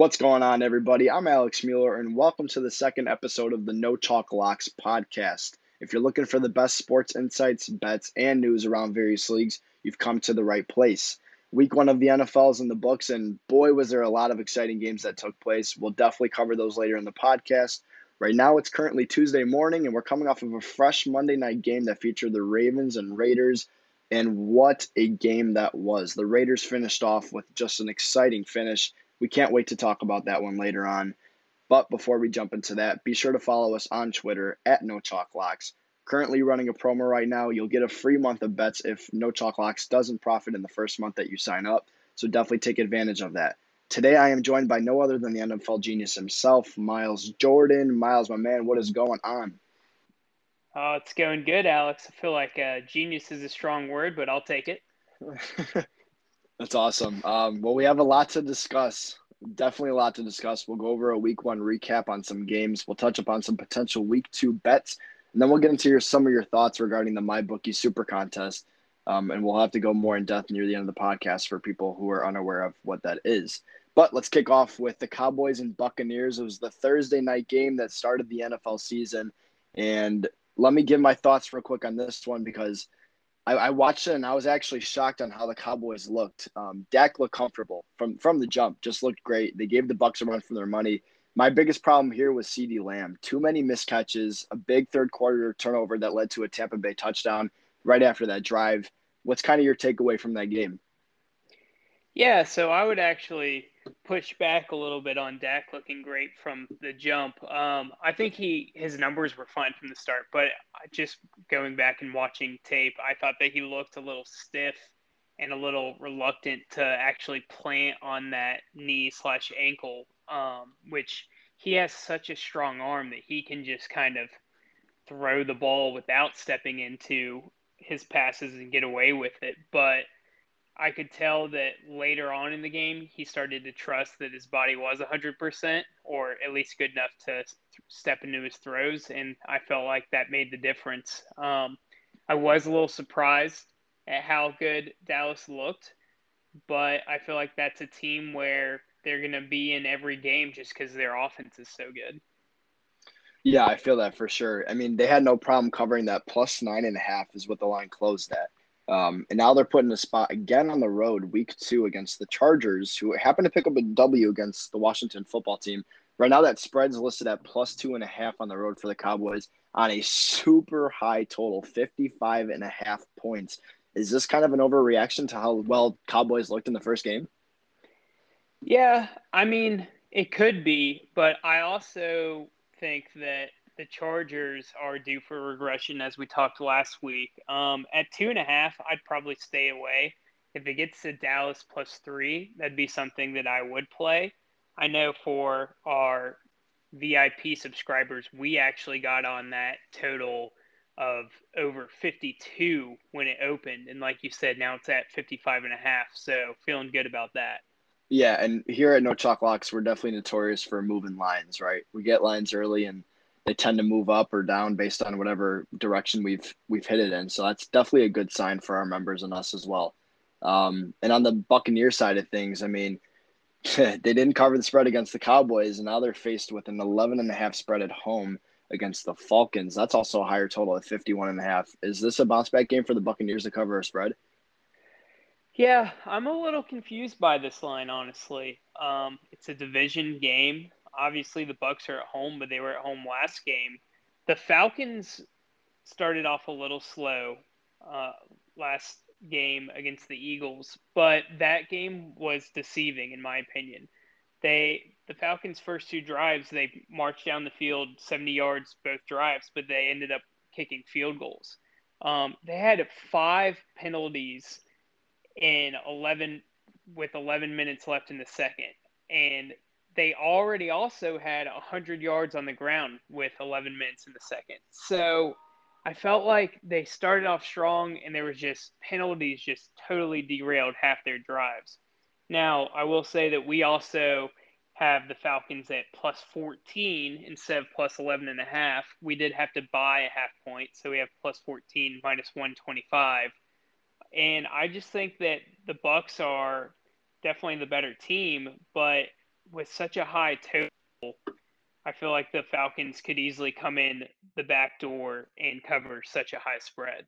What's going on, everybody? I'm Alex Mueller, and welcome to the second episode of the No Chalk Locks podcast. If you're looking for the best sports insights, bets, and news around various leagues, you've come to the right place. Week one of the NFL is in the books, and boy, was there a lot of exciting games that took place. We'll definitely cover those later in the podcast. Right now, it's currently Tuesday morning, and we're coming off of a fresh Monday night game that featured the Ravens and Raiders. And what a game that was! The Raiders finished off with just an exciting finish we can't wait to talk about that one later on. But before we jump into that, be sure to follow us on Twitter at No Chalk Locks. Currently running a promo right now. You'll get a free month of bets if No Chalk Locks doesn't profit in the first month that you sign up. So definitely take advantage of that. Today I am joined by no other than the NFL genius himself, Miles Jordan. Miles, my man, what is going on? Oh, it's going good, Alex. I feel like uh, genius is a strong word, but I'll take it. That's awesome. Um, well, we have a lot to discuss. Definitely a lot to discuss. We'll go over a week one recap on some games. We'll touch upon some potential week two bets, and then we'll get into your some of your thoughts regarding the MyBookie Super Contest. Um, and we'll have to go more in depth near the end of the podcast for people who are unaware of what that is. But let's kick off with the Cowboys and Buccaneers. It was the Thursday night game that started the NFL season. And let me give my thoughts real quick on this one because – I, I, watched it and I was actually shocked on how the Cowboys looked. Um, Dak looked comfortable from from the jump, just looked great. They gave the Bucks a run for their money. My biggest problem here was CeeDee Lamb. Too many miscatches, a big third quarter turnover that led to a Tampa Bay touchdown right after that drive. What's kind of your takeaway from that game? Yeah, so I would actually push back a little bit on Dak looking great from the jump. Um, I think he his numbers were fine from the start, but just going back and watching tape, I thought that he looked a little stiff and a little reluctant to actually plant on that knee slash ankle, um, which he has such a strong arm that he can just kind of throw the ball without stepping into his passes and get away with it. But I could tell that later on in the game, he started to trust that his body was 100% or at least good enough to step into his throws. And I felt like that made the difference. Um, I was a little surprised at how good Dallas looked, but I feel like that's a team where they're going to be in every game just because their offense is so good. Yeah, I feel that for sure. I mean, they had no problem covering that plus nine and a half is what the line closed at. Um, and now they're put in a spot again on the road, week two against the Chargers, who happen to pick up a W against the Washington football team. Right now, that spread's listed at plus two and a half on the road for the Cowboys on a super high total, 55 and a half points. Is this kind of an overreaction to how well Cowboys looked in the first game? Yeah, I mean, it could be, but I also think that the Chargers are due for regression, as we talked last week. Um, at two and a half, I'd probably stay away. If it gets to Dallas plus three, that'd be something that I would play. I know for our VIP subscribers, we actually got on that total of over 52 when it opened. And like you said, now it's at 55 and a half. So feeling good about that. Yeah. And here at No Chalk Locks, we're definitely notorious for moving lines, right? We get lines early and they tend to move up or down based on whatever direction we've we've hit it in. So that's definitely a good sign for our members and us as well. Um, and on the Buccaneer side of things, I mean, they didn't cover the spread against the Cowboys, and now they're faced with an 11 and a half spread at home against the Falcons. That's also a higher total at 51 and a half. Is this a bounce back game for the Buccaneers to cover a spread? Yeah, I'm a little confused by this line, honestly. Um, it's a division game obviously the Bucks are at home, but they were at home last game. The Falcons started off a little slow uh, last game against the Eagles, but that game was deceiving in my opinion. They the Falcons' first two drives they marched down the field 70 yards both drives, but they ended up kicking field goals. Um, they had five penalties in 11 with 11 minutes left in the second, and they already also had 100 yards on the ground with 11 minutes in the second. So I felt like they started off strong and there was just penalties just totally derailed half their drives. Now, I will say that we also have the Falcons at plus 14 instead of plus 11 and a half. We did have to buy a half point, so we have plus 14 minus 125. And I just think that the Bucks are definitely the better team, but with such a high total, I feel like the Falcons could easily come in the back door and cover such a high spread.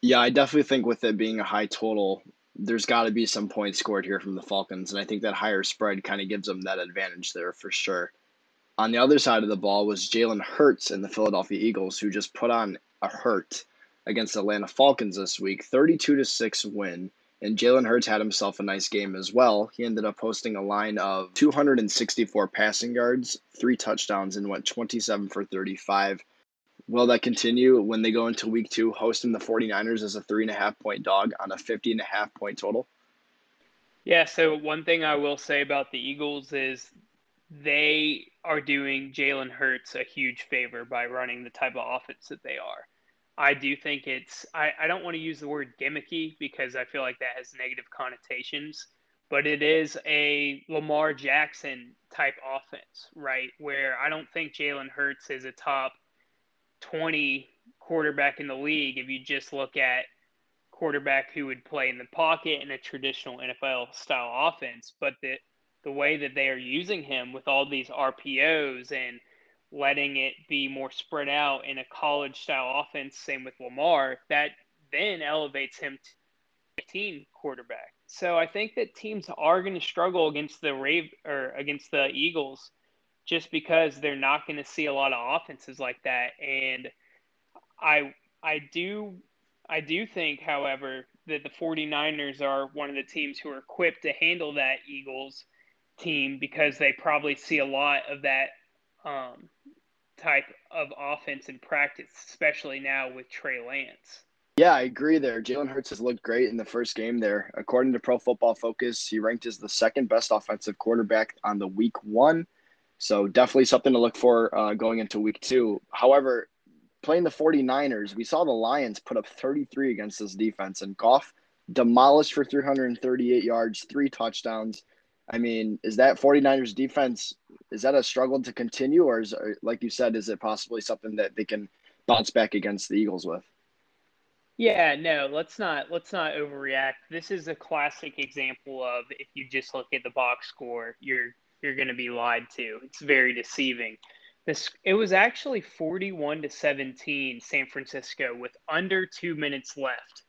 Yeah, I definitely think with it being a high total, there's got to be some points scored here from the Falcons, and I think that higher spread kind of gives them that advantage there for sure. On the other side of the ball was Jalen Hurts and the Philadelphia Eagles, who just put on a hurt against the Atlanta Falcons this week, 32 to 6 win. And Jalen Hurts had himself a nice game as well. He ended up posting a line of 264 passing yards, three touchdowns, and went 27 for 35. Will that continue when they go into week two, hosting the 49ers as a three and a half point dog on a 50 and a half point total? Yeah, so one thing I will say about the Eagles is they are doing Jalen Hurts a huge favor by running the type of offense that they are. I do think it's, I, I don't want to use the word gimmicky because I feel like that has negative connotations, but it is a Lamar Jackson type offense, right? Where I don't think Jalen Hurts is a top 20 quarterback in the league if you just look at quarterback who would play in the pocket in a traditional NFL style offense, but the the way that they are using him with all these RPOs and letting it be more spread out in a college style offense, same with Lamar, that then elevates him to 15 quarterback. So I think that teams are going to struggle against the Rave or against the Eagles just because they're not going to see a lot of offenses like that. And I I do I do think, however, that the 49ers are one of the teams who are equipped to handle that Eagles team because they probably see a lot of that um, type of offense in practice, especially now with Trey Lance. Yeah, I agree there. Jalen Hurts has looked great in the first game there. According to Pro Football Focus, he ranked as the second best offensive quarterback on the week one. So definitely something to look for uh, going into week two. However, playing the 49ers, we saw the Lions put up 33 against this defense, and Goff demolished for 338 yards, three touchdowns. I mean, is that 49ers defense is that a struggle to continue or is like you said is it possibly something that they can bounce back against the Eagles with? Yeah, no, let's not let's not overreact. This is a classic example of if you just look at the box score, you're you're going to be lied to. It's very deceiving. This it was actually 41 to 17 San Francisco with under 2 minutes left.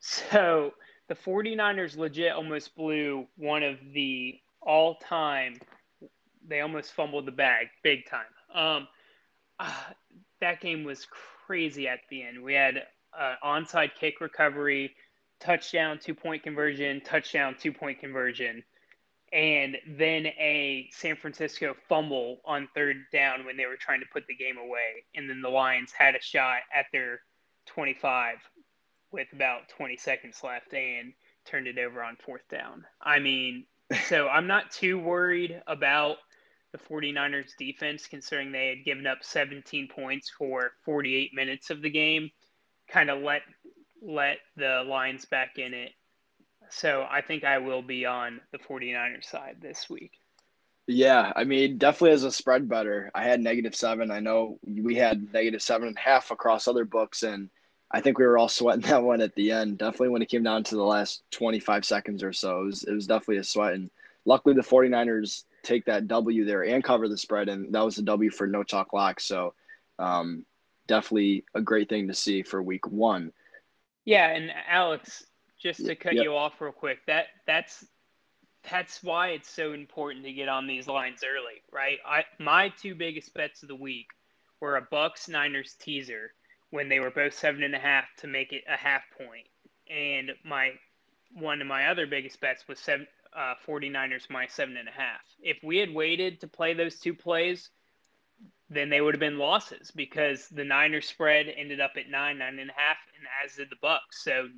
So, the 49ers legit almost blew one of the all time, they almost fumbled the bag big time. Um, uh, that game was crazy at the end. We had uh, onside kick recovery, touchdown, two point conversion, touchdown, two point conversion, and then a San Francisco fumble on third down when they were trying to put the game away. And then the Lions had a shot at their 25 with about 20 seconds left and turned it over on fourth down. I mean, so I'm not too worried about the 49ers defense considering they had given up 17 points for 48 minutes of the game. Kind of let let the Lions back in it. So I think I will be on the 49ers side this week. Yeah, I mean, definitely as a spread better. I had negative seven. I know we had negative seven and a half across other books, and I think we were all sweating that one at the end. Definitely when it came down to the last 25 seconds or so, it was, it was definitely a sweat. And luckily, the 49ers take that W there and cover the spread. And that was a W for no chalk lock. So um, definitely a great thing to see for week one. Yeah. And Alex, just to cut yep. you off real quick, that that's that's why it's so important to get on these lines early, right? I my two biggest bets of the week were a Bucks Niners teaser when they were both seven and a half to make it a half point. And my one of my other biggest bets was seven, uh, 49ers minus seven and a half. If we had waited to play those two plays, then they would have been losses because the Niners spread ended up at nine, nine and a half, and as did the Bucks. So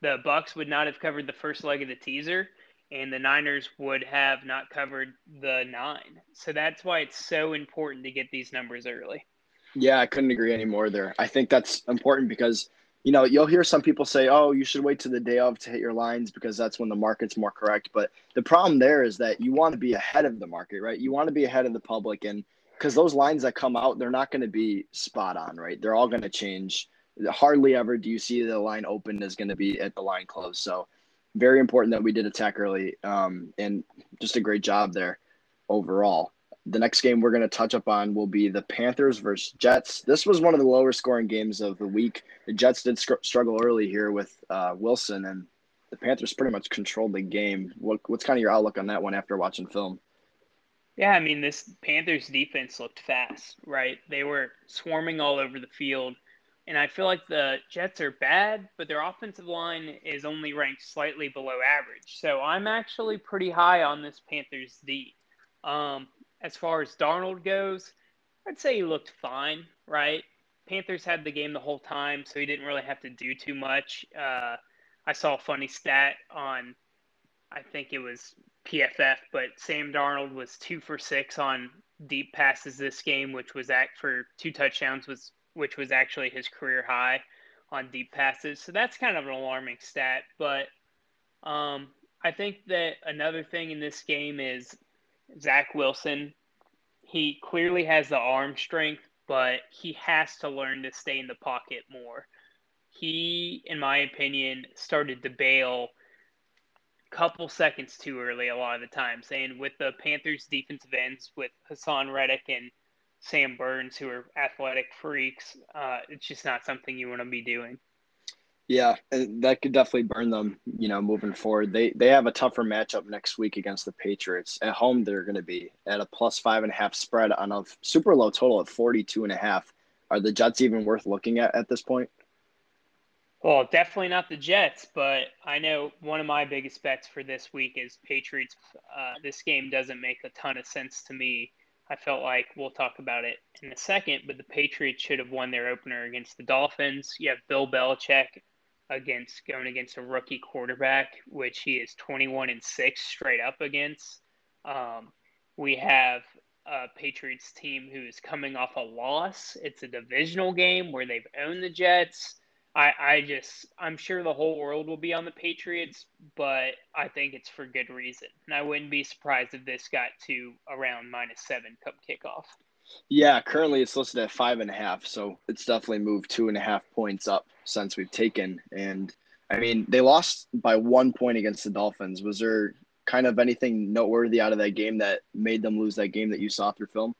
the Bucks would not have covered the first leg of the teaser, and the Niners would have not covered the nine. So that's why it's so important to get these numbers early. Yeah, I couldn't agree anymore there. I think that's important because, you know, you'll hear some people say, oh, you should wait to the day of to hit your lines because that's when the market's more correct. But the problem there is that you want to be ahead of the market, right? You want to be ahead of the public. And because those lines that come out, they're not going to be spot on, right? They're all going to change. Hardly ever do you see the line open is going to be at the line close. So, very important that we did attack early um, and just a great job there. overall. The next game we're going to touch up on will be the Panthers versus Jets. This was one of the lower scoring games of the week. The Jets did sc- struggle early here with uh, Wilson, and the Panthers pretty much controlled the game. What, what's kind of your outlook on that one after watching film? Yeah, I mean, this Panthers defense looked fast, right? They were swarming all over the field. And I feel like the Jets are bad, but their offensive line is only ranked slightly below average. So I'm actually pretty high on this Panthers D. Um, as far as Darnold goes, I'd say he looked fine, right? Panthers had the game the whole time, so he didn't really have to do too much. Uh, I saw a funny stat on, I think it was PFF, but Sam Darnold was two for six on deep passes this game, which was at for two touchdowns, was which was actually his career high on deep passes. So that's kind of an alarming stat. But um, I think that another thing in this game is Zach Wilson. He clearly has the arm strength, but he has to learn to stay in the pocket more. He, in my opinion, started to bail a couple seconds too early a lot of the times. And with the Panthers defensive ends with Haason Reddick and Sam Burns, who are athletic freaks, uh, it's just not something you want to be doing. Yeah, that could definitely burn them, you know, moving forward. They they have a tougher matchup next week against the Patriots. At home, they're going to be at a plus five and a half spread on a super low total of 42 and a half. Are the Jets even worth looking at at this point? Well, definitely not the Jets, but I know one of my biggest bets for this week is Patriots. Uh, this game doesn't make a ton of sense to me. I felt like we'll talk about it in a second, but the Patriots should have won their opener against the Dolphins. You have Bill Belichick against going against a rookie quarterback, which he is 21 and 6 straight up against. Um, we have a Patriots team who is coming off a loss. It's a divisional game where they've owned the Jets. I, I just I'm sure the whole world will be on the Patriots, but I think it's for good reason. And I wouldn't be surprised if this got to around minus seven come kickoff. Yeah, currently it's listed at five and a half, so it's definitely moved two and a half points up since we've taken. And I mean, they lost by one point against the Dolphins. Was there kind of anything noteworthy out of that game that made them lose that game that you saw through film?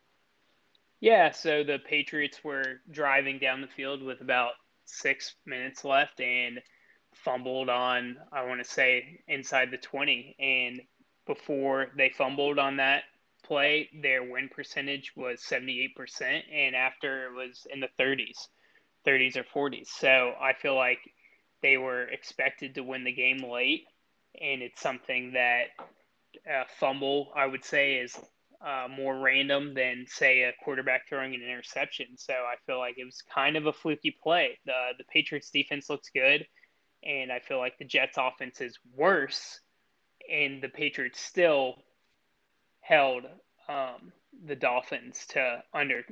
Yeah, so the Patriots were driving down the field with about six minutes left and fumbled on, I want to say, inside the 20. And before they fumbled on that play, their win percentage was 78%. And after it was in the 30s, 30s or 40s. So I feel like they were expected to win the game late. And it's something that a fumble, I would say, is uh, more random than say a quarterback throwing an interception. So I feel like it was kind of a fluky play. The the Patriots defense looks good, and I feel like the Jets offense is worse, and the Patriots still held um, the Dolphins to under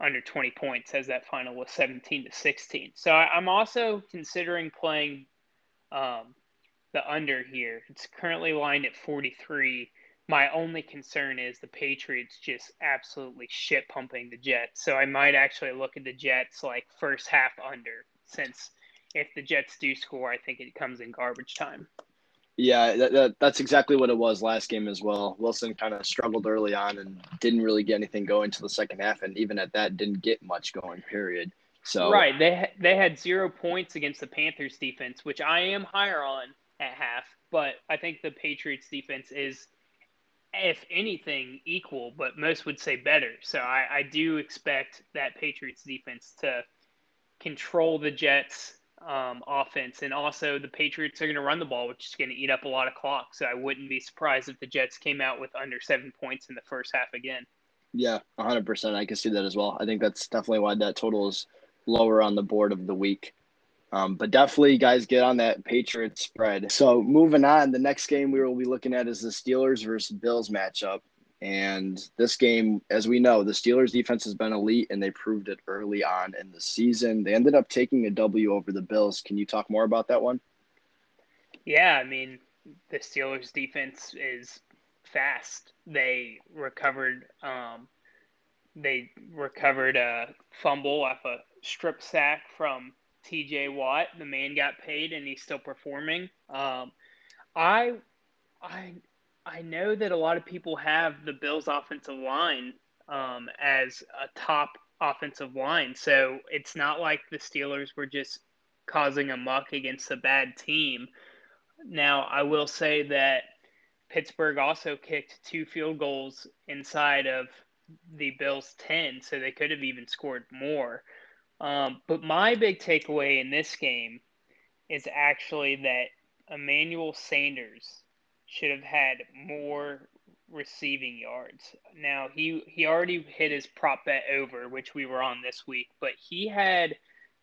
under 20 points as that final was 17 to 16. So I, am also considering playing um, the under here. It's currently lined at 43 my only concern is the Patriots just absolutely shit pumping the Jets. So I might actually look at the Jets like first half under, since if the Jets do score, I think it comes in garbage time. Yeah, that, that, that's exactly what it was last game as well. Wilson kind of struggled early on and didn't really get anything going to the second half, and even at that, didn't get much going. Period. So right, they they had zero points against the Panthers defense, which I am higher on at half, but I think the Patriots defense is if anything, equal, but most would say better. So I, I do expect that Patriots defense to control the Jets um, offense. And also, the Patriots are going to run the ball, which is going to eat up a lot of clock. So I wouldn't be surprised if the Jets came out with under seven points in the first half again. Yeah, 100%. I can see that as well. I think that's definitely why that total is lower on the board of the week. Um, but definitely, guys, get on that Patriots spread. So moving on, the next game we will be looking at is the Steelers versus Bills matchup. And this game, as we know, the Steelers defense has been elite and they proved it early on in the season. They ended up taking a W over the Bills. Can you talk more about that one? Yeah, I mean, the Steelers defense is fast. They recovered um, they recovered a fumble off a strip sack from TJ Watt. The man got paid and he's still performing. Um, I, I, I know that a lot of people have the Bills' offensive line um, as a top offensive line, so it's not like the Steelers were just causing a muck against a bad team. Now, I will say that Pittsburgh also kicked two field goals inside of the Bills' 10, so they could have even scored more. Um, but my big takeaway in this game is actually that Emmanuel Sanders should have had more receiving yards. Now he he already hit his prop bet over, which we were on this week, but he had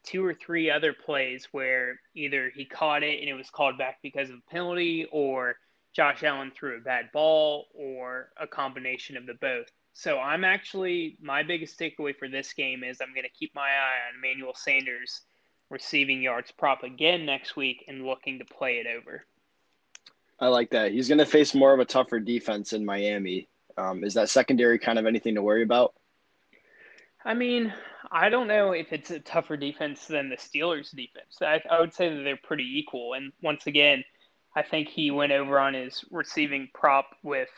two or three other plays where either he caught it and it was called back because of a penalty, or Josh Allen threw a bad ball, or a combination of the both. So I'm actually my biggest takeaway for this game is I'm going to keep my eye on Emmanuel Sanders receiving yards prop again next week and looking to play it over. I like that. He's going to face more of a tougher defense in Miami. Um, is that secondary kind of anything to worry about? I mean, I don't know if it's a tougher defense than the Steelers' defense. I, I would say that they're pretty equal. And once again, I think he went over on his receiving prop with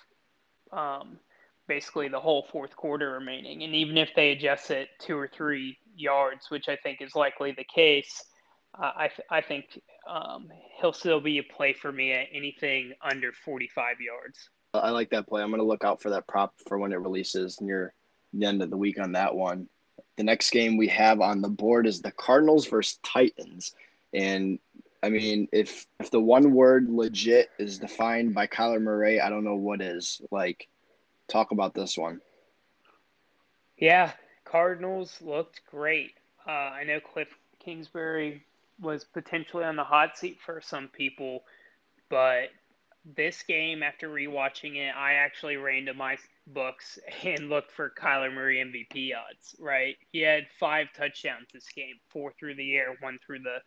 um, basically the whole fourth quarter remaining. And even if they adjust it two or three yards, which I think is likely the case, I, th- I think um, he'll still be a play for me at anything under 45 yards. I like that play. I'm going to look out for that prop for when it releases near the end of the week on that one. The next game we have on the board is the Cardinals versus Titans. And I mean, if if the one word legit is defined by Kyler Murray, I don't know what is. Like, talk about this one. Yeah, Cardinals looked great. Uh, I know Cliff Kingsbury was potentially on the hot seat for some people, but this game, after rewatching it, I actually ran to my books and looked for Kyler Murray MVP odds. Right, he had five touchdowns this game, four through the air, one through the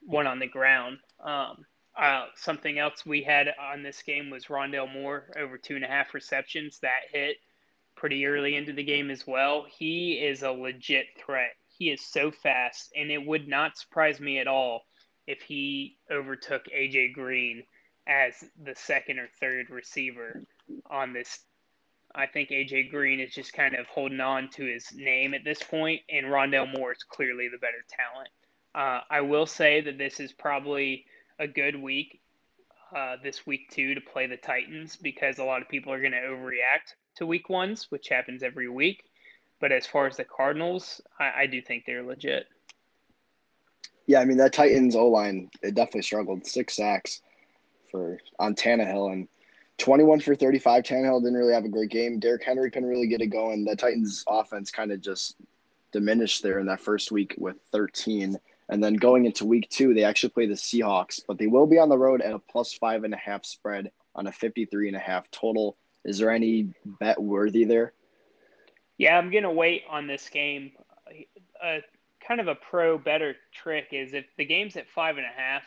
one on the ground. Um, uh, something else we had on this game was Rondale Moore over two and a half receptions that hit pretty early into the game as well. He is a legit threat. He is so fast, and it would not surprise me at all if he overtook AJ Green as the second or third receiver on this. I think AJ Green is just kind of holding on to his name at this point, and Rondale Moore is clearly the better talent. Uh, I will say that this is probably a good week, uh, this week two, to play the Titans because a lot of people are going to overreact to week ones, which happens every week. But as far as the Cardinals, I, I do think they're legit. Yeah, I mean that Titans O line it definitely struggled. Six sacks for on Tannehill and twenty one for thirty five. Tannehill didn't really have a great game. Derrick Henry couldn't really get it going. The Titans offense kind of just diminished there in that first week with thirteen. And then going into week two, they actually play the Seahawks, but they will be on the road at a plus five and a half spread on a 53 and a half total. Is there any bet worthy there? Yeah, I'm gonna wait on this game. A kind of a pro better trick is if the game's at five and a half,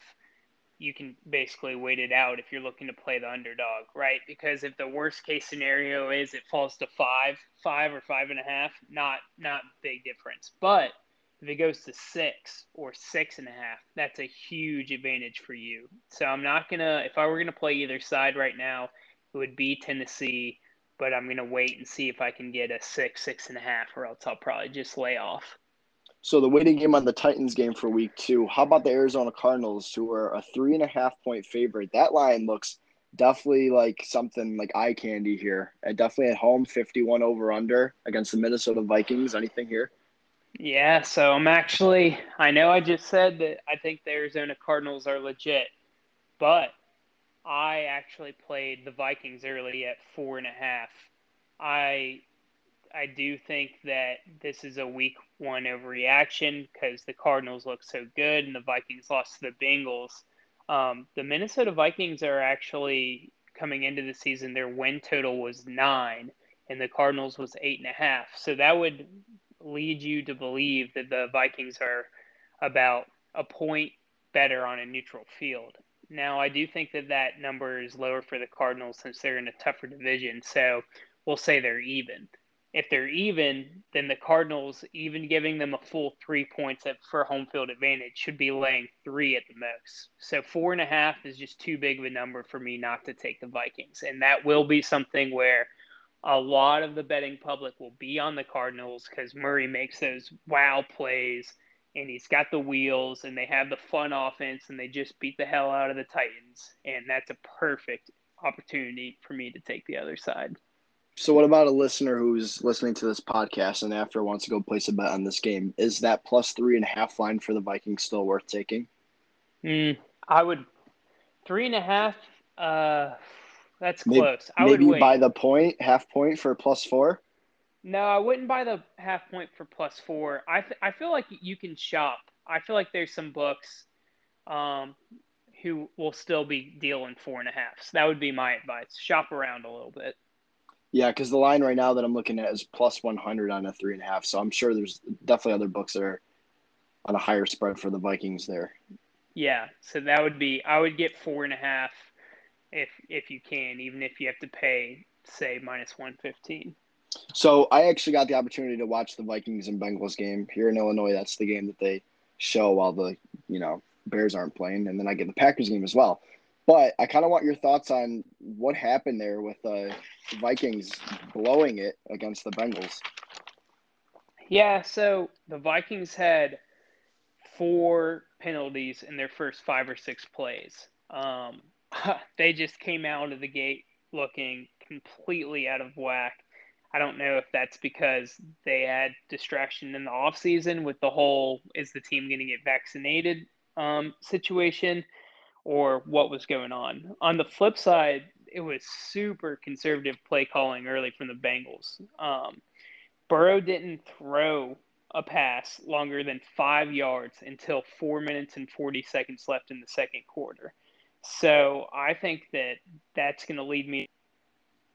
you can basically wait it out if you're looking to play the underdog, right? Because if the worst case scenario is it falls to five, five or five and a half, not not big difference. But if it goes to six or six and a half, that's a huge advantage for you. So I'm not gonna if I were gonna play either side right now, it would be Tennessee but I'm gonna wait and see if I can get a six, six and a half, or else I'll probably just lay off. So the waiting game on the Titans game for week two. How about the Arizona Cardinals, who are a three and a half point favorite? That line looks definitely like something like eye candy here. And definitely at home, fifty-one over under against the Minnesota Vikings. Anything here? Yeah, so I'm actually. I know I just said that I think the Arizona Cardinals are legit, but I actually played the Vikings early at four and a half. I I do think that this is a week one overreaction because the Cardinals look so good and the Vikings lost to the Bengals. Um, the Minnesota Vikings are actually coming into the season, their win total was nine and the Cardinals was eight and a half. So that would lead you to believe that the Vikings are about a point better on a neutral field. Now, I do think that that number is lower for the Cardinals since they're in a tougher division. So we'll say they're even. if they're even, then the Cardinals, even giving them a full three points for home field advantage, should be laying three at the most. So four and a half is just too big of a number for me not to take the Vikings. And that will be something where a lot of the betting public will be on the Cardinals because Murray makes those wow plays and he's got the wheels and they have the fun offense and they just beat the hell out of the Titans. And that's a perfect opportunity for me to take the other side. So, what about a listener who's listening to this podcast and after wants to go place a bet on this game? Is that plus three and a half line for the Vikings still worth taking? Mm, I would three and a half. Uh, that's close. Maybe, I would maybe buy the point, half point for plus four. No, I wouldn't buy the half point for plus four. I th- I feel like you can shop. I feel like there's some books, um, who will still be dealing four and a half. So that would be my advice. Shop around a little bit. Yeah, because the line right now that I'm looking at is plus 100 on a three and a half. So I'm sure there's definitely other books that are on a higher spread for the Vikings there. Yeah, so that would be I would get four and a half if if you can, even if you have to pay say minus 115. So I actually got the opportunity to watch the Vikings and Bengals game here in Illinois. That's the game that they show while the you know Bears aren't playing, and then I get the Packers game as well. But I kind of want your thoughts on what happened there with uh, the Vikings blowing it against the Bengals. Yeah, so the Vikings had four penalties in their first five or six plays. Um, they just came out of the gate looking completely out of whack. I don't know if that's because they had distraction in the offseason with the whole is the team going to get vaccinated um, situation or what was going on. On the flip side, it was super conservative play calling early from the Bengals. Um, Burrow didn't throw a pass longer than five yards until four minutes and 40 seconds left in the second quarter. So I think that that's going to lead me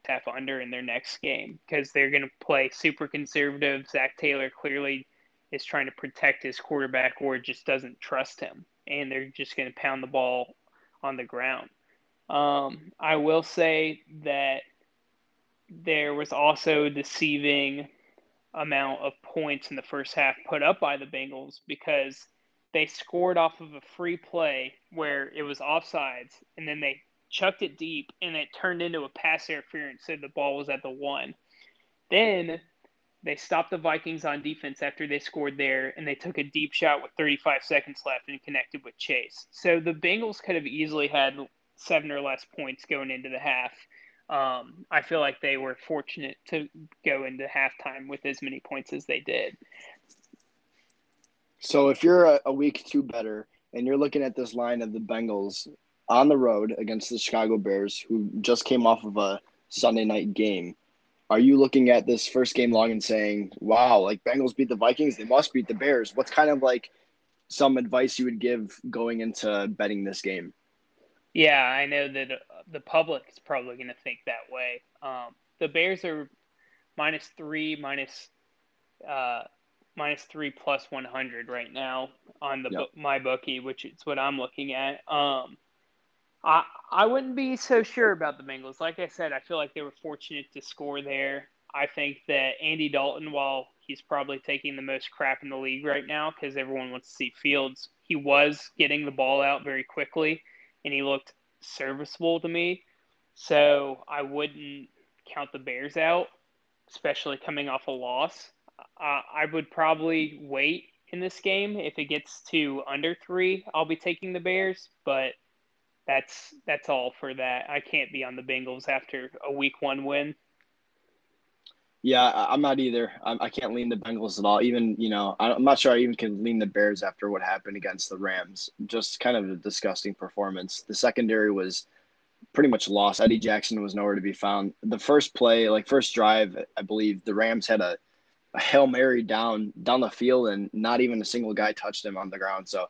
half under in their next game because they're going to play super conservative. Zac Taylor clearly is trying to protect his quarterback or just doesn't trust him, and they're just going to pound the ball on the ground. Um, I will say that there was also a deceiving amount of points in the first half put up by the Bengals because they scored off of a free play where it was offsides and then they chucked it deep and it turned into a pass interference so the ball was at the one. Then they stopped the Vikings on defense after they scored there, and they took a deep shot with 35 seconds left and connected with Chase. So the Bengals could have easily had seven or less points going into the half. Um, I feel like they were fortunate to go into halftime with as many points as they did. So if you're a, a week two better and you're looking at this line of the Bengals on the road against the Chicago Bears, who just came off of a Sunday night game, are you looking at this first game long and saying, wow, like Bengals beat the Vikings, they must beat the Bears? What's kind of like some advice you would give going into betting this game? Yeah, I know that uh, the public is probably going to think that way. Um, the Bears are minus three, minus, uh, minus three plus 100 right now on the yep. MyBookie, which is what I'm looking at. Um, I I wouldn't be so sure about the Bengals. Like I said, I feel like they were fortunate to score there. I think that Andy Dalton, while he's probably taking the most crap in the league right now because everyone wants to see Fields, he was getting the ball out very quickly and he looked serviceable to me. So I wouldn't count the Bears out, especially coming off a loss. Uh, I would probably wait in this game. If it gets to under three, I'll be taking the Bears, but that's that's all for that. I can't be on the Bengals after a week one win. Yeah, I'm not either. I can't lean the Bengals at all. Even you know, I'm not sure I even can lean the Bears after what happened against the Rams. Just kind of a disgusting performance. The secondary was pretty much lost. Eddie Jackson was nowhere to be found. The first play, like first drive, I believe the Rams had a, a hail mary down down the field, and not even a single guy touched him on the ground. So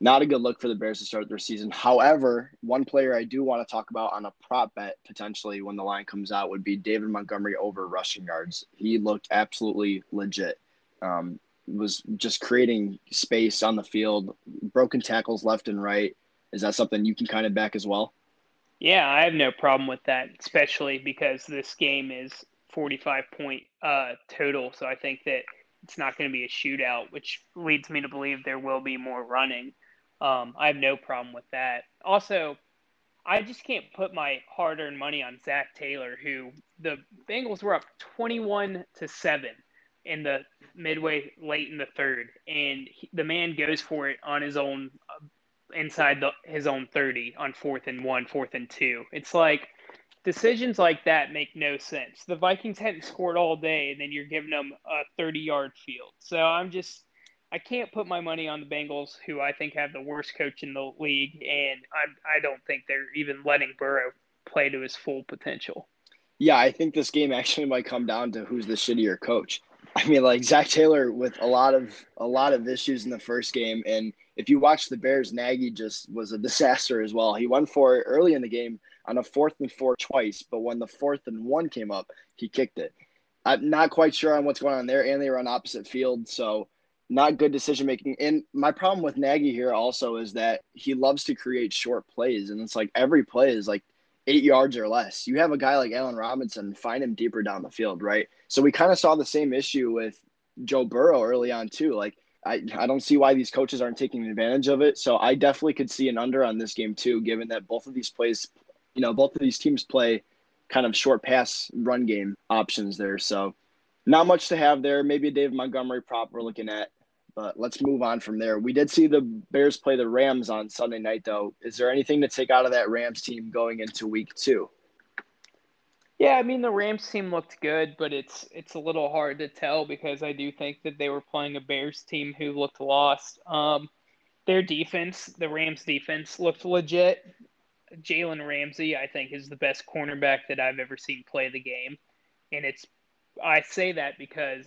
not a good look for the Bears to start their season. However, one player I do want to talk about on a prop bet potentially when the line comes out would be David Montgomery over rushing yards. He looked absolutely legit. Um, was just creating space on the field, broken tackles left and right. Is that something you can kind of back as well? Yeah, I have no problem with that, especially because this game is 45 point uh, total. So I think that it's not going to be a shootout, which leads me to believe there will be more running. Um, I have no problem with that. Also, I just can't put my hard earned money on Zac Taylor, who the Bengals were up 21 to 7 in the midway late in the third, and he, the man goes for it on his own uh, inside the, his own 30 on fourth and one, fourth and two. It's like decisions like that make no sense. The Vikings hadn't scored all day, and then you're giving them a 30 yard field. So I'm just, I can't put my money on the Bengals, who I think have the worst coach in the league, and I, I don't think they're even letting Burrow play to his full potential. Yeah, I think this game actually might come down to who's the shittier coach. I mean, like Zac Taylor with a lot of a lot of issues in the first game, and if you watch the Bears, Nagy just was a disaster as well. He went for it early in the game on a fourth and four twice, but when the fourth and one came up, he kicked it. I'm not quite sure on what's going on there, and they were on opposite field, so not good decision making. And my problem with Nagy here also is that he loves to create short plays, and it's like every play is like eight yards or less. You have a guy like Allen Robinson, find him deeper down the field, right? So we kind of saw the same issue with Joe Burrow early on too. Like I, I don't see why these coaches aren't taking advantage of it. So I definitely could see an under on this game too, given that both of these plays, you know, both of these teams play kind of short pass run game options there. So not much to have there. Maybe a David Montgomery prop we're looking at. But let's move on from there. We did see the Bears play the Rams on Sunday night, though. Is there anything to take out of that Rams team going into week two? Yeah, I mean the Rams team looked good, but it's it's a little hard to tell because I do think that they were playing a Bears team who looked lost. Um, their defense, the Rams defense, looked legit. Jalen Ramsey, I think, is the best cornerback that I've ever seen play the game, and it's I say that because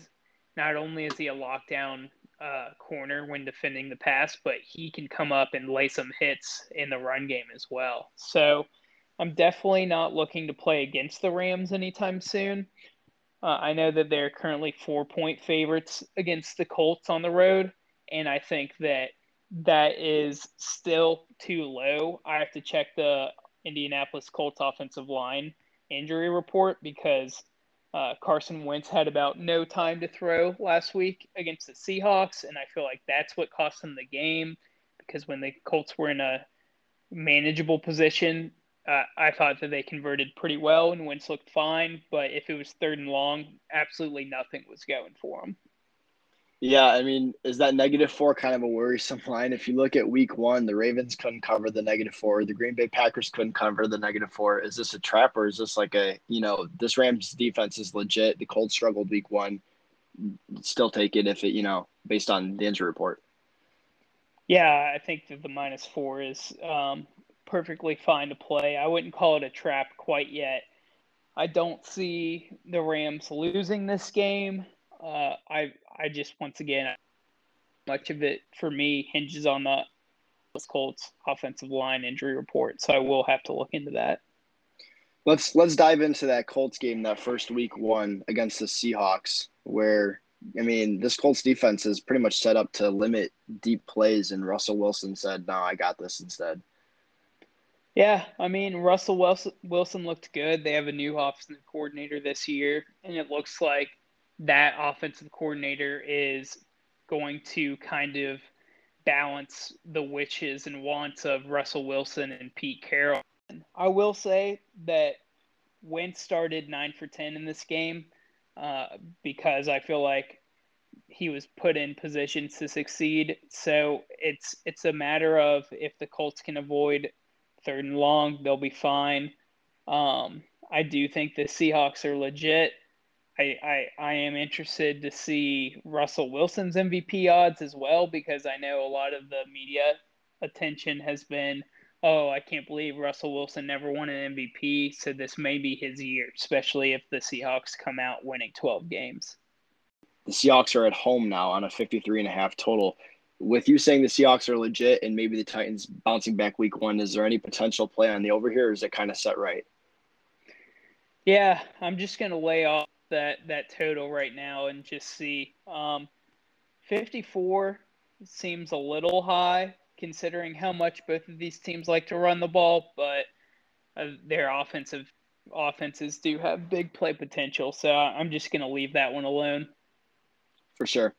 not only is he a lockdown uh, corner when defending the pass, but he can come up and lay some hits in the run game as well. So I'm definitely not looking to play against the Rams anytime soon. Uh, I know that they're currently four point favorites against the Colts on the road, and I think that that is still too low. I have to check the Indianapolis Colts offensive line injury report because uh, Carson Wentz had about no time to throw last week against the Seahawks, and I feel like that's what cost them the game because when the Colts were in a manageable position, uh, I thought that they converted pretty well and Wentz looked fine. But if it was third and long, absolutely nothing was going for them. Yeah, I mean, is that negative four kind of a worrisome line? If you look at week one, the Ravens couldn't cover the negative four. The Green Bay Packers couldn't cover the negative four. Is this a trap or is this like a, you know, this Rams defense is legit. The Colts struggled week one. Still take it if it, you know, based on the injury report. Yeah, I think that the minus four is um, perfectly fine to play. I wouldn't call it a trap quite yet. I don't see the Rams losing this game. Uh, I I just once again, much of it for me hinges on the Colts offensive line injury report, so I will have to look into that. Let's let's dive into that Colts game, that first week one against the Seahawks, where I mean this Colts defense is pretty much set up to limit deep plays, and Russell Wilson said, "No, I got this instead." Yeah, I mean Russell Wilson, Wilson looked good. They have a new offensive coordinator this year, and it looks like that offensive coordinator is going to kind of balance the wishes and wants of Russell Wilson and Pete Carroll. I will say that Wentz started nine for ten in this game uh, because I feel like he was put in positions to succeed. So it's it's a matter of if the Colts can avoid third and long, they'll be fine. Um, I do think the Seahawks are legit. I, I, I am interested to see Russell Wilson's MVP odds as well because I know a lot of the media attention has been, oh, I can't believe Russell Wilson never won an MVP. So this may be his year, especially if the Seahawks come out winning 12 games. The Seahawks are at home now on a 53 and a half total. With you saying the Seahawks are legit and maybe the Titans bouncing back week one, is there any potential play on the over here or is it kind of set right? Yeah, I'm just going to lay off that that total right now and just see. Um, 54 seems a little high considering how much both of these teams like to run the ball, but uh, their offensive offenses do have big play potential. So I'm just going to leave that one alone. For sure.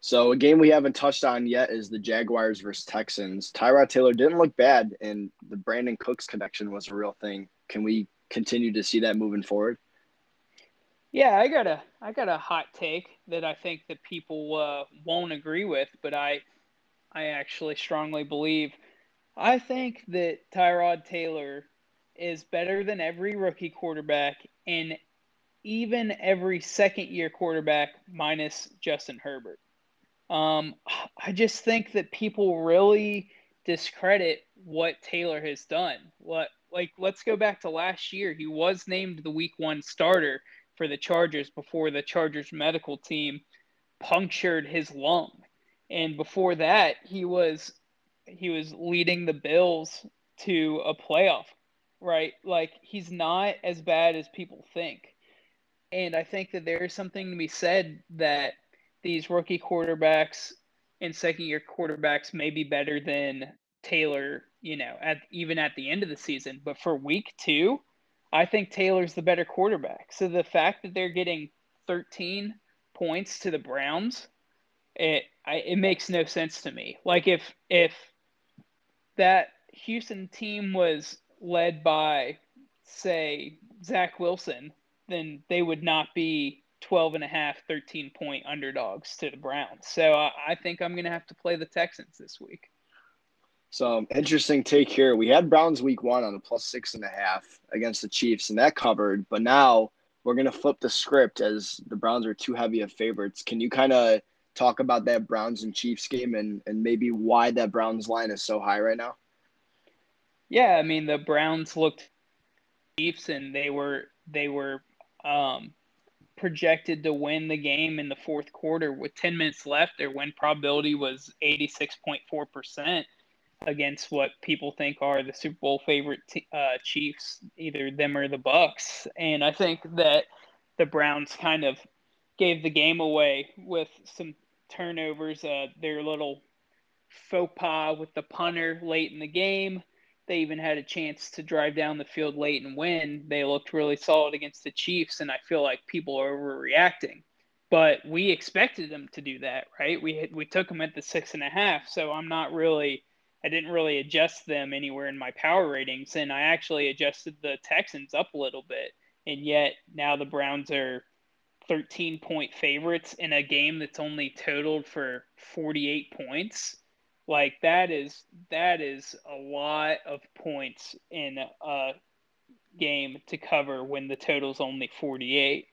So a game we haven't touched on yet is the Jaguars versus Texans. Tyrod Taylor didn't look bad, and the Brandin Cooks connection was a real thing. Can we continue to see that moving forward? Yeah, I got a I got a hot take that I think that people uh, won't agree with, but I I actually strongly believe. I think that Tyrod Taylor is better than every rookie quarterback and even every second year quarterback minus Justin Herbert. Um, I just think that people really discredit what Taylor has done. What like let's go back to last year. He was named the week 1 starter for the Chargers before the Chargers medical team punctured his lung. And before that, he was he was leading the Bills to a playoff, right? Like he's not as bad as people think. And I think that there is something to be said that these rookie quarterbacks and second year quarterbacks may be better than Taylor, you know, at even at the end of the season. But for week two, I think Taylor's the better quarterback. So the fact that they're getting 13 points to the Browns, it I, it makes no sense to me. Like if if that Houston team was led by say Zach Wilson, then they would not be 12 and a half, 13 point underdogs to the Browns. So uh, I think I'm going to have to play the Texans this week. So interesting take here. We had Browns week one on a plus six and a half against the Chiefs, and that covered. But now we're going to flip the script as the Browns are too heavy of favorites. Can you kind of talk about that Browns and Chiefs game and, and maybe why that Browns line is so high right now? Yeah, I mean the Browns looked Chiefs and they were they were um, projected to win the game in the fourth quarter with 10 minutes left. Their win probability was 86.4% against what people think are the Super Bowl favorite t- uh, Chiefs, either them or the Bucks. And I think that the Browns kind of gave the game away with some turnovers. Uh, their little faux pas with the punter late in the game they even had a chance to drive down the field late and win. They looked really solid against the Chiefs, and I feel like people are overreacting. But we expected them to do that, right? We we took them at the six and a half, so I'm not really, I didn't really adjust them anywhere in my power ratings, and I actually adjusted the Texans up a little bit, and yet now the Browns are 13 point favorites in a game that's only totaled for 48 points like that is that is a lot of points in a game to cover when the total's only 48.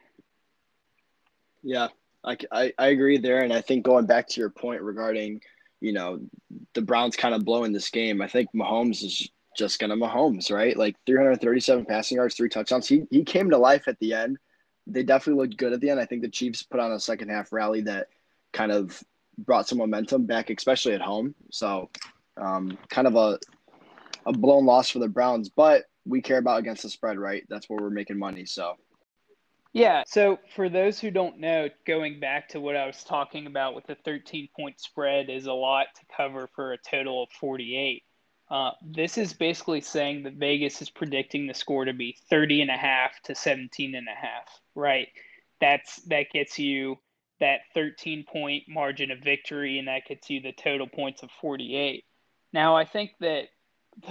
Yeah, I, I, I agree there. And I think going back to your point regarding, you know, the Browns kind of blowing this game, I think Mahomes is just to Mahomes, right? Like 337 passing yards, three touchdowns. He, he came to life at the end. They definitely looked good at the end. I think the Chiefs put on a second half rally that kind of brought some momentum back, especially at home. So, um, kind of a a blown loss for the Browns, but we care about against the spread, right? That's where we're making money. So, yeah. So, for those who don't know, going back to what I was talking about with the 13 point spread is a lot to cover for a total of 48. Uh, this is basically saying that Vegas is predicting the score to be 30 and a half to 17 and a half, right? That's that gets you that 13 point margin of victory, and that gets you the total points of 48. Now, I think that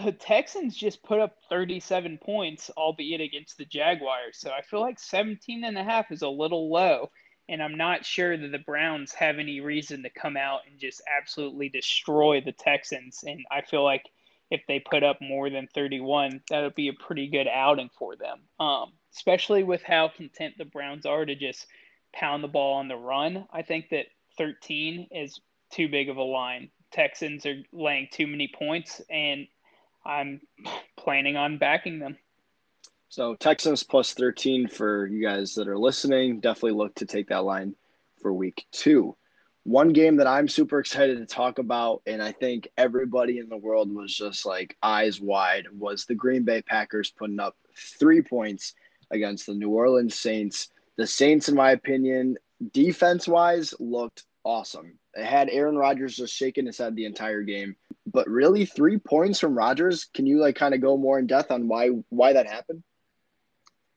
the Texans just put up 37 points, albeit against the Jaguars. So I feel like 17 and a half is a little low. And I'm not sure that the Browns have any reason to come out and just absolutely destroy the Texans. And I feel like if they put up more than 31, that would be a pretty good outing for them. Um, especially with how content the Browns are to just pound the ball on the run. I think that 13 is too big of a line. Texans are laying too many points, and I'm planning on backing them. So Texans plus 13 for you guys that are listening. Definitely look to take that line for week two. One game that I'm super excited to talk about, and I think everybody in the world was just like eyes wide, was the Green Bay Packers putting up three points against the New Orleans Saints. The Saints, in my opinion, defense wise, looked awesome. Had Aaron Rodgers just shaking his head the entire game. But really, three points from Rodgers. Can you like kind of go more in depth on why why that happened?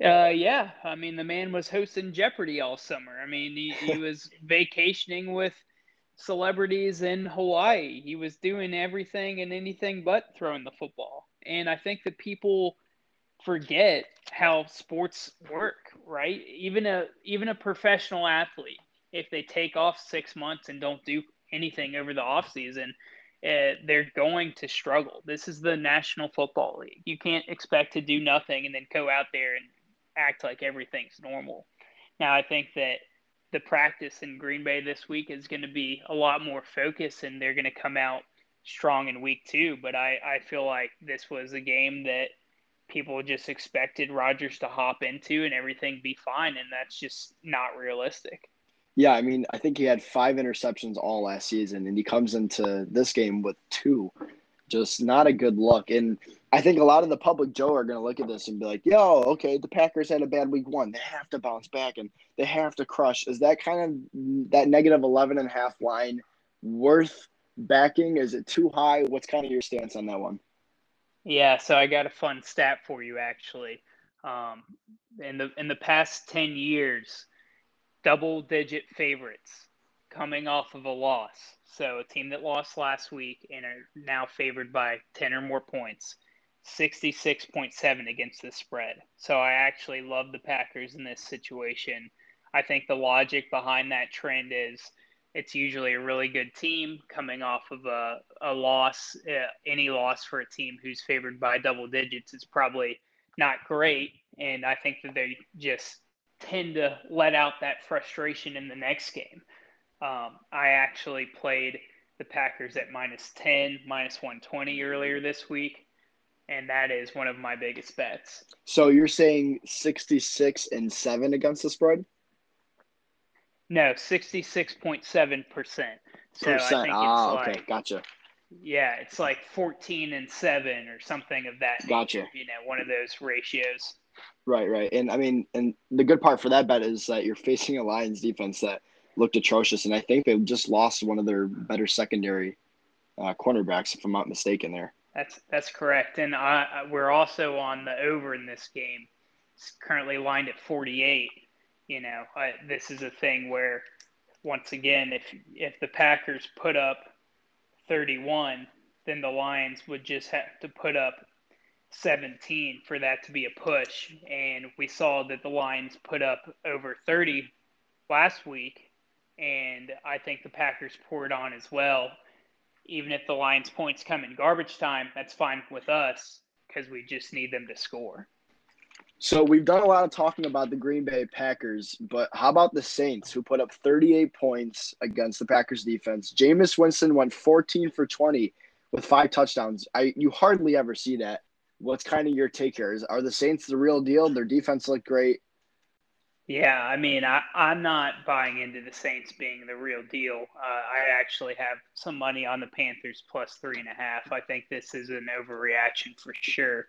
Uh, yeah, I mean the man was hosting Jeopardy all summer. I mean he, he was vacationing with celebrities in Hawaii. He was doing everything and anything but throwing the football. And I think that people forget how sports work, right? Even a even a professional athlete, if they take off six months and don't do anything over the off season, uh, they're going to struggle. This is the National Football League. You can't expect to do nothing and then go out there and act like everything's normal. Now, I think that the practice in Green Bay this week is going to be a lot more focused and they're going to come out strong in week two. But I, I feel like this was a game that people just expected Rodgers to hop into and everything be fine. And that's just not realistic. Yeah, I mean, I think he had five interceptions all last season, and he comes into this game with two. Just not a good look. And I think a lot of the public Joe are going to look at this and be like, yo, okay, the Packers had a bad week one. They have to bounce back and they have to crush. Is that kind of that negative 11 and a half line worth backing? Is it too high? What's kind of your stance on that one? Yeah, so I got a fun stat for you actually. Um, in the in the past 10 years, double digit favorites coming off of a loss. So a team that lost last week and are now favored by 10 or more points 66.7 against the spread. So I actually love the Packers in this situation. I think the logic behind that trend is it's usually a really good team coming off of a, a loss. Uh, any loss for a team who's favored by double digits is probably not great. And I think that they just tend to let out that frustration in the next game. Um, I actually played the Packers at minus 10, minus 120 earlier this week and that is one of my biggest bets. So you're saying 66 and 7 against the spread? No, 66.7%. So Percent. I think ah, it's okay. Like, gotcha. Yeah, it's like 14 and 7 or something of that. Gotcha. Nature, you know, one of those ratios. Right, right. And I mean, and the good part for that bet is that you're facing a Lions defense that looked atrocious. And I think they just lost one of their better secondary uh, cornerbacks, if I'm not mistaken, there. That's that's correct, and I, we're also on the over in this game. It's currently lined at 48. You know, I, this is a thing where, once again, if if the Packers put up 31, then the Lions would just have to put up 17 for that to be a push. And we saw that the Lions put up over 30 last week, and I think the Packers poured on as well even if the Lions points come in garbage time, that's fine with us because we just need them to score. So we've done a lot of talking about the Green Bay Packers, but how about the Saints who put up 38 points against the Packers defense? Jameis Winston went 14 for 20 with five touchdowns. I you hardly ever see that. What's kind of your take here? Is, are the Saints the real deal? Their defense looked great. Yeah, I mean, I, I'm not buying into the Saints being the real deal. Uh, I actually have some money on the Panthers plus three and a half. I think this is an overreaction for sure.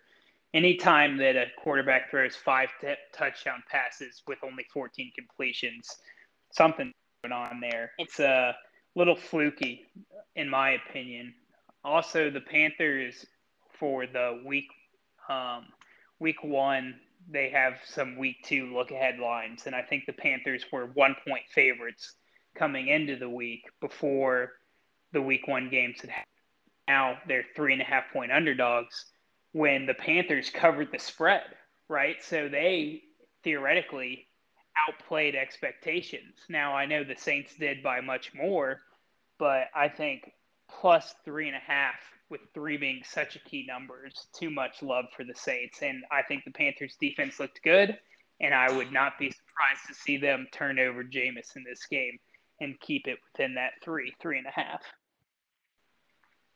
Anytime that a quarterback throws five t- touchdown passes with only 14 completions, something going on there. It's a little fluky, in my opinion. Also, the Panthers for the week um, week one they have some week two look ahead lines. And I think the Panthers were one point favorites coming into the week before the week one games had happened. Now they're three and a half point underdogs when the Panthers covered the spread, right? So they theoretically outplayed expectations. Now I know the Saints did by much more, but I think plus three and a half with three being such a key number. It's too much love for the Saints. And I think the Panthers defense looked good. And I would not be surprised to see them turn over Jameis in this game and keep it within that three, three and a half.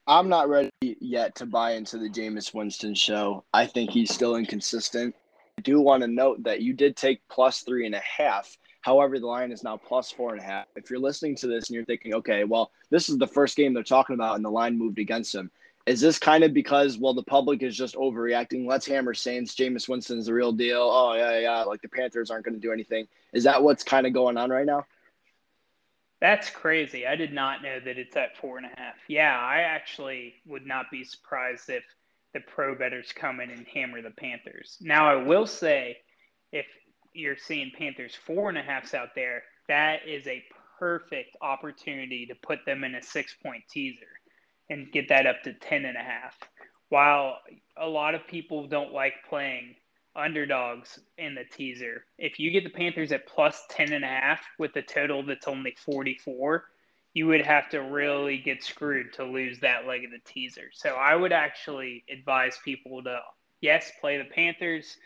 I'm not ready yet to buy into the Jameis Winston show. I think he's still inconsistent. I do want to note that you did take plus three and a half. However, the line is now plus four and a half. If you're listening to this and you're thinking, okay, well, this is the first game they're talking about and the line moved against them, is this kind of because, well, the public is just overreacting? Let's hammer Saints. Jameis Winston's the real deal. Oh, yeah, yeah. Like the Panthers aren't going to do anything. Is that what's kind of going on right now? That's crazy. I did not know that it's at four and a half. Yeah, I actually would not be surprised if the pro betters come in and hammer the Panthers. Now, I will say if you're seeing Panthers four and a halfs out there, that is a perfect opportunity to put them in a six point teaser and get that up to ten and a half. While a lot of people don't like playing underdogs in the teaser, if you get the Panthers at plus ten and a half with a total that's only 44, you would have to really get screwed to lose that leg of the teaser. So I would actually advise people to, yes, play the Panthers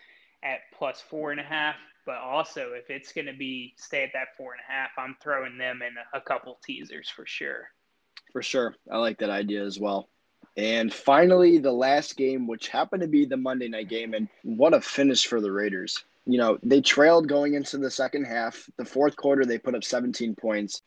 at plus four and a half, but also if it's going to be stay at that four and a half, I'm throwing them in a couple teasers for sure. For sure. I like that idea as well. And finally, the last game, which happened to be the Monday night game, and what a finish for the Raiders. You know, they trailed going into the second half. The fourth quarter, they put up 17 points.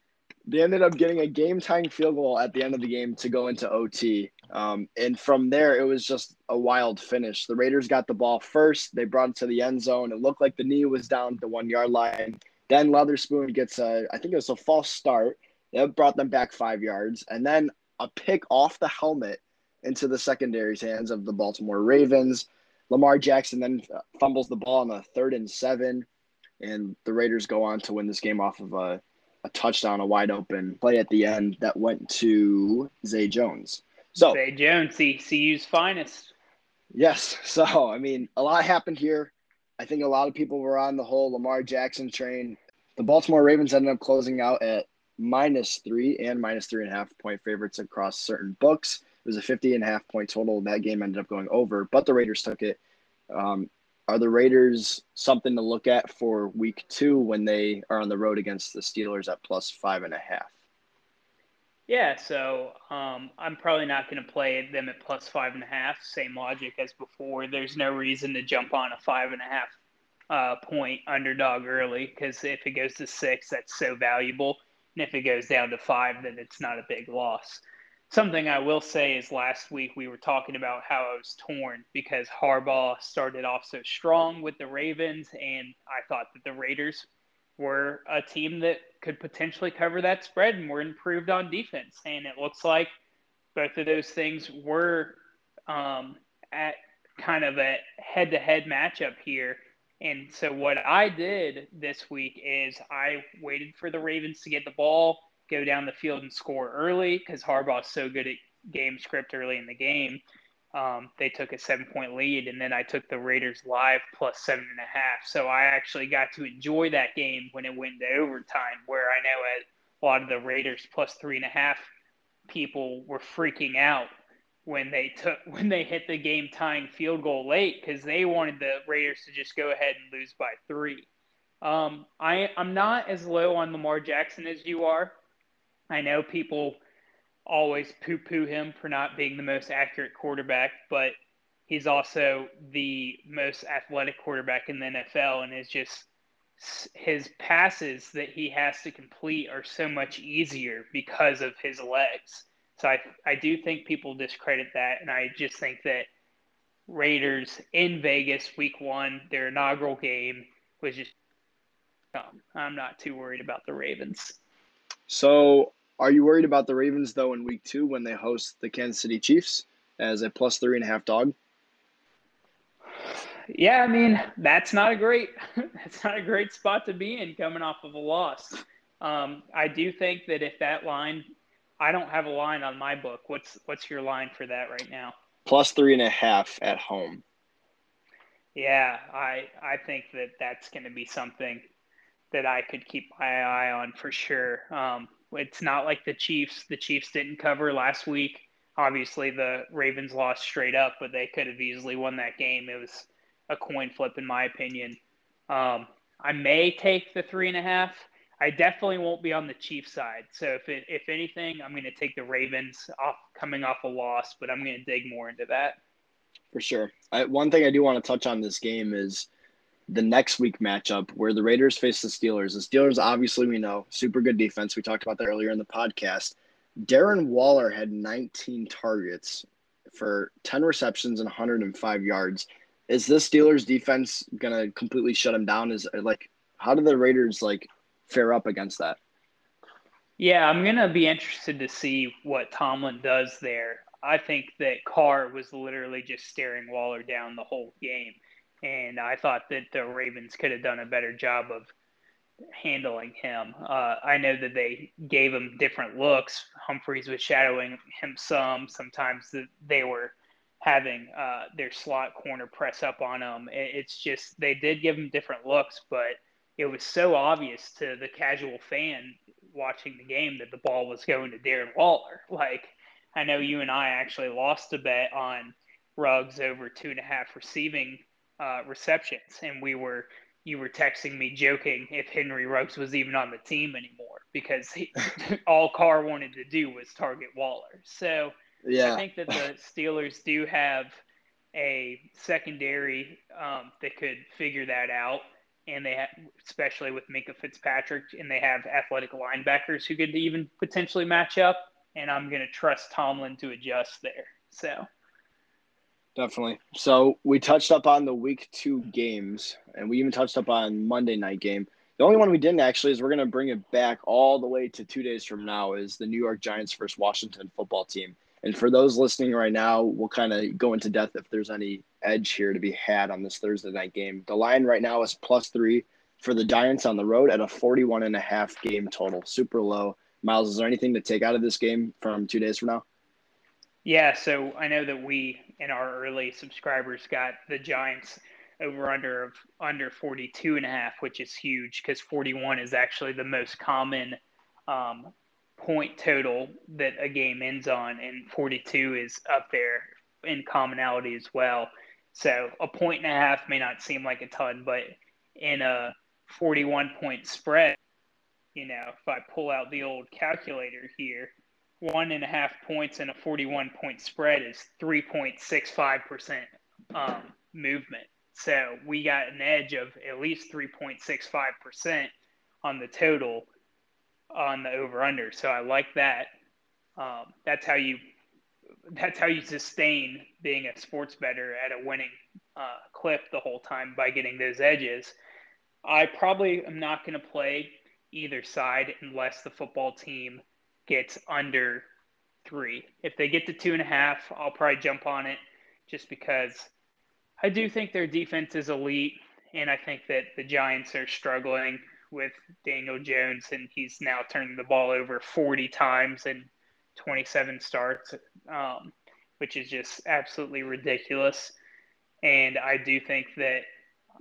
They ended up getting a game tying field goal at the end of the game to go into OT. Um, and from there, it was just a wild finish. The Raiders got the ball first. They brought it to the end zone. It looked like the knee was down the one yard line. Then Leatherspoon gets a, I think it was a false start. That brought them back five yards. And then a pick off the helmet into the secondary's hands of the Baltimore Ravens. Lamar Jackson then fumbles the ball on a third and seven. And the Raiders go on to win this game off of a, a touchdown, a wide open play at the end that went to Zay Jones. So Zay Jones, CU's finest. Yes. So I mean, a lot happened here. I think a lot of people were on the whole Lamar Jackson train. The Baltimore Ravens ended up closing out at minus three and minus three and a half point favorites across certain books. It was a 50 and a half point total. That game ended up going over, but the Raiders took it. Um, are the Raiders something to look at for week two when they are on the road against the Steelers at plus five and a half? Yeah, so um, I'm probably not going to play them at plus five and a half. Same logic as before. There's no reason to jump on a five and a half uh, point underdog early because if it goes to six, that's so valuable. And if it goes down to five, then it's not a big loss. Something I will say is last week we were talking about how I was torn because Harbaugh started off so strong with the Ravens, and I thought that the Raiders were a team that could potentially cover that spread and were improved on defense. And it looks like both of those things were um, at kind of a head to head matchup here. And so what I did this week is I waited for the Ravens to get the ball, go down the field and score early because Harbaugh's so good at game script early in the game. Um, they took a seven point lead, and then I took the Raiders live plus seven and a half. So I actually got to enjoy that game when it went to overtime, where I know a lot of the Raiders plus three and a half people were freaking out when they took when they hit the game tying field goal late because they wanted the Raiders to just go ahead and lose by three. Um, I I'm not as low on Lamar Jackson as you are. I know people always poo poo him for not being the most accurate quarterback, but he's also the most athletic quarterback in the NFL and is just his passes that he has to complete are so much easier because of his legs. So I I do think people discredit that and I just think that Raiders in Vegas week 1 their inaugural game was just um, I'm not too worried about the Ravens. So are you worried about the Ravens though in week two when they host the Kansas City Chiefs as a plus three and a half dog? Yeah, I mean that's not a great that's not a great spot to be in coming off of a loss. Um, I do think that if that line, I don't have a line on my book. What's what's your line for that right now? Plus three and a half at home. Yeah, I I think that that's going to be something that I could keep my eye on for sure. Um, it's not like the Chiefs. The Chiefs didn't cover last week. Obviously, the Ravens lost straight up, but they could have easily won that game. It was a coin flip, in my opinion. Um, I may take the three and a half. I definitely won't be on the Chiefs side. So if it, if anything, I'm going to take the Ravens off coming off a loss, but I'm going to dig more into that. For sure. I, one thing I do want to touch on this game is the next week matchup where the Raiders face the Steelers. The Steelers, obviously, we know, super good defense. We talked about that earlier in the podcast. Darren Waller had 19 targets for 10 receptions and 105 yards. Is this Steelers defense gonna completely shut him down? Is like, how do the Raiders like fare up against that? Yeah, I'm gonna be interested to see what Tomlin does there. I think that Carr was literally just staring Waller down the whole game and I thought that the Ravens could have done a better job of handling him. Uh, I know that they gave him different looks. Humphries was shadowing him some. Sometimes they were having uh, their slot corner press up on him. It's just they did give him different looks, but it was so obvious to the casual fan watching the game that the ball was going to Darren Waller. Like I know you and I actually lost a bet on Ruggs over two and a half receiving uh, receptions, and we were you were texting me joking if Henry Ruggs was even on the team anymore because he, all Carr wanted to do was target Waller. So yeah. I think that the Steelers do have a secondary um, that could figure that out, and they have, especially with Minkah Fitzpatrick, and they have athletic linebackers who could even potentially match up. And I'm going to trust Tomlin to adjust there. So Definitely. So we touched up on the week two games, and we even touched up on Monday night game. The only one we didn't actually is we're going to bring it back all the way to two days from now is the New York Giants versus Washington football team. And for those listening right now, we'll kind of go into depth if there's any edge here to be had on this Thursday night game. The line right now is plus three for the Giants on the road at a 41 and a half game total. Super low. Miles, is there anything to take out of this game from two days from now? Yeah, so I know that we in our early subscribers got the Giants over under of under 42 and a half, which is huge because 41 is actually the most common um, point total that a game ends on, and 42 is up there in commonality as well. So a point and a half may not seem like a ton, but in a 41 point spread, you know, if I pull out the old calculator here, one and a half points in a 41 point spread is 3.65% um, movement. So we got an edge of at least 3.65% on the total on the over under. So I like that. Um, that's how you that's how you sustain being a sports better at a winning uh, clip the whole time by getting those edges. I probably am not going to play either side unless the football team gets under three. If they get to two and a half, I'll probably jump on it just because I do think their defense is elite. And I think that the Giants are struggling with Daniel Jones, and he's now turning the ball over 40 times in 27 starts, um, which is just absolutely ridiculous. And I do think that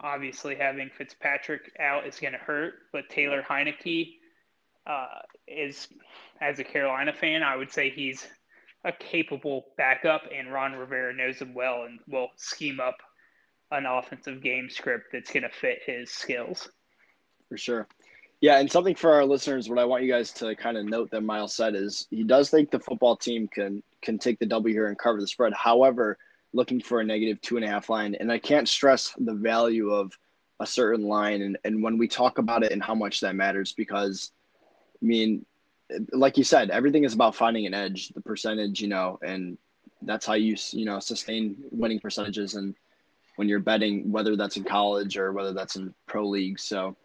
obviously having Fitzpatrick out is going to hurt, but Taylor Heinicke uh, is, as a Carolina fan, I would say he's a capable backup, and Ron Rivera knows him well and will scheme up an offensive game script that's going to fit his skills. For sure. Yeah, and something for our listeners, what I want you guys to kind of note that Miles said is he does think the football team can can take the W here and cover the spread. However, looking for a negative two and a half line, and I can't stress the value of a certain line, and and when we talk about it and how much that matters, because I mean, like you said, everything is about finding an edge, the percentage, you know, and that's how you you know sustain winning percentages and when you're betting, whether that's in college or whether that's in pro leagues. So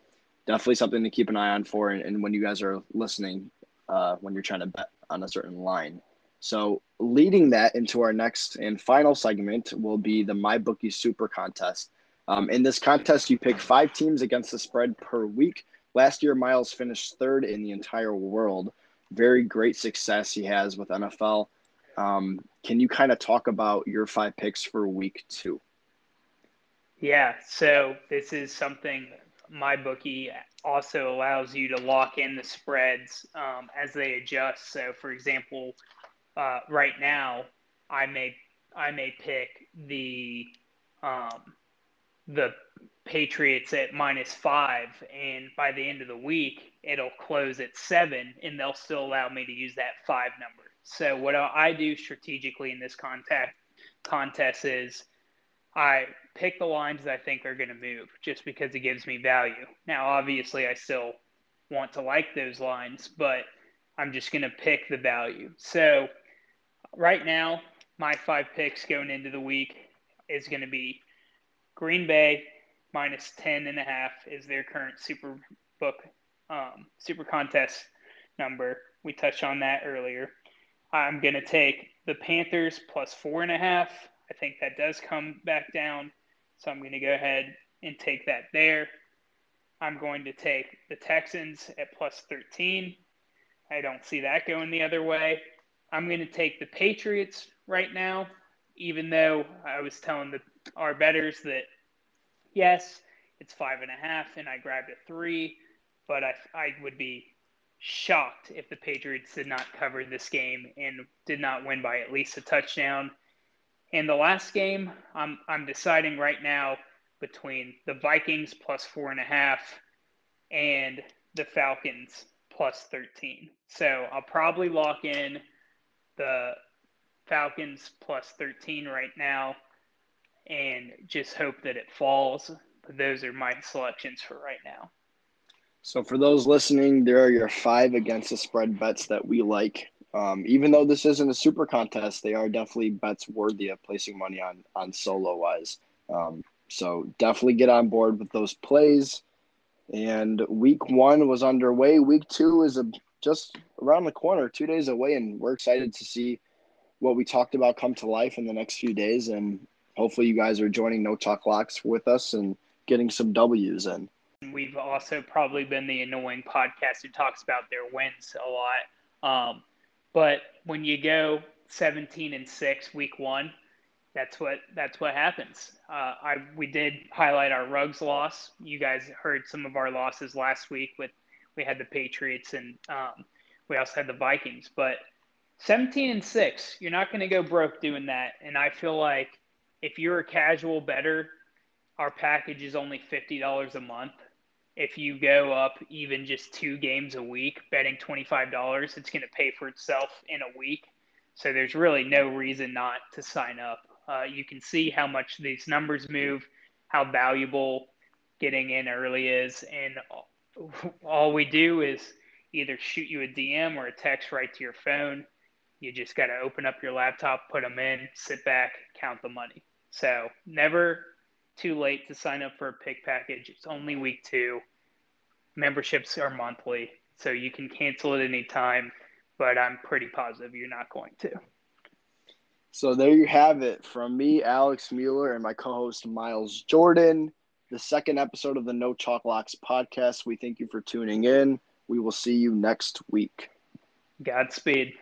definitely something to keep an eye on for, and, and when you guys are listening, uh, when you're trying to bet on a certain line. So leading that into our next and final segment will be the MyBookie Super Contest. Um, in this contest, you pick five teams against the spread per week Last year, Miles finished third in the entire world. Very great success he has with NFL. Um, can you kind of talk about your five picks for week two? Yeah, so this is something MyBookie also allows you to lock in the spreads um, as they adjust. So, for example, uh, right now, I may I may pick the um, the Patriots at minus five, and by the end of the week, it'll close at seven, and they'll still allow me to use that five number. So, what I do strategically in this contact contest is I pick the lines that I think are going to move just because it gives me value. Now, obviously, I still want to like those lines, but I'm just going to pick the value. So, right now, my five picks going into the week is going to be Green Bay minus 10 and a half is their current super book um, super contest number we touched on that earlier i'm going to take the panthers plus four and a half i think that does come back down So I'm going to go ahead and take that there. I'm going to take the Texans at plus 13. I don't see that going the other way. I'm going to take the Patriots right now, even though I was telling the, our betters that, yes, it's five and a half, and I grabbed a three, but I, I would be shocked if the Patriots did not cover this game and did not win by at least a touchdown. In the last game, I'm, I'm deciding right now between the Vikings plus four and a half and the Falcons plus 13. So I'll probably lock in the Falcons plus 13 right now and just hope that it falls. But those are my selections for right now. So for those listening, there are your five against the spread bets that we like. Um, even though this isn't a super contest, they are definitely bets worthy of placing money on on solo wise. Um, so definitely get on board with those plays. And week one was underway. Week two is a, just around the corner, two days away, and we're excited to see what we talked about come to life in the next few days. And hopefully, you guys are joining No Chalk Locks with us and getting some W's in. We've also probably been the annoying podcast who talks about their wins a lot. Um, but when you go 17 and six week one, that's what that's what happens. Uh, I we did highlight our Ruggs loss. You guys heard some of our losses last week with we had the Patriots and um, we also had the Vikings. But 17 and six, you're not going to go broke doing that. And I feel like if you're a casual better, our package is only fifty dollars a month. If you go up even just two games a week, betting twenty five dollars, it's going to pay for itself in a week. So there's really no reason not to sign up. Uh, you can see how much these numbers move, how valuable getting in early is, and all we do is either shoot you a DM or a text right to your phone. You just got to open up your laptop, put them in, sit back, count the money. So never too late to sign up for a pick package. It's only week two. Memberships are monthly, so you can cancel at any time, but I'm pretty positive you're not going to. So there you have it from me, Alex Mueller, and my co host, Miles Jordan. The second episode of the No Chalk Locks podcast. We thank you for tuning in. We will see you next week. Godspeed.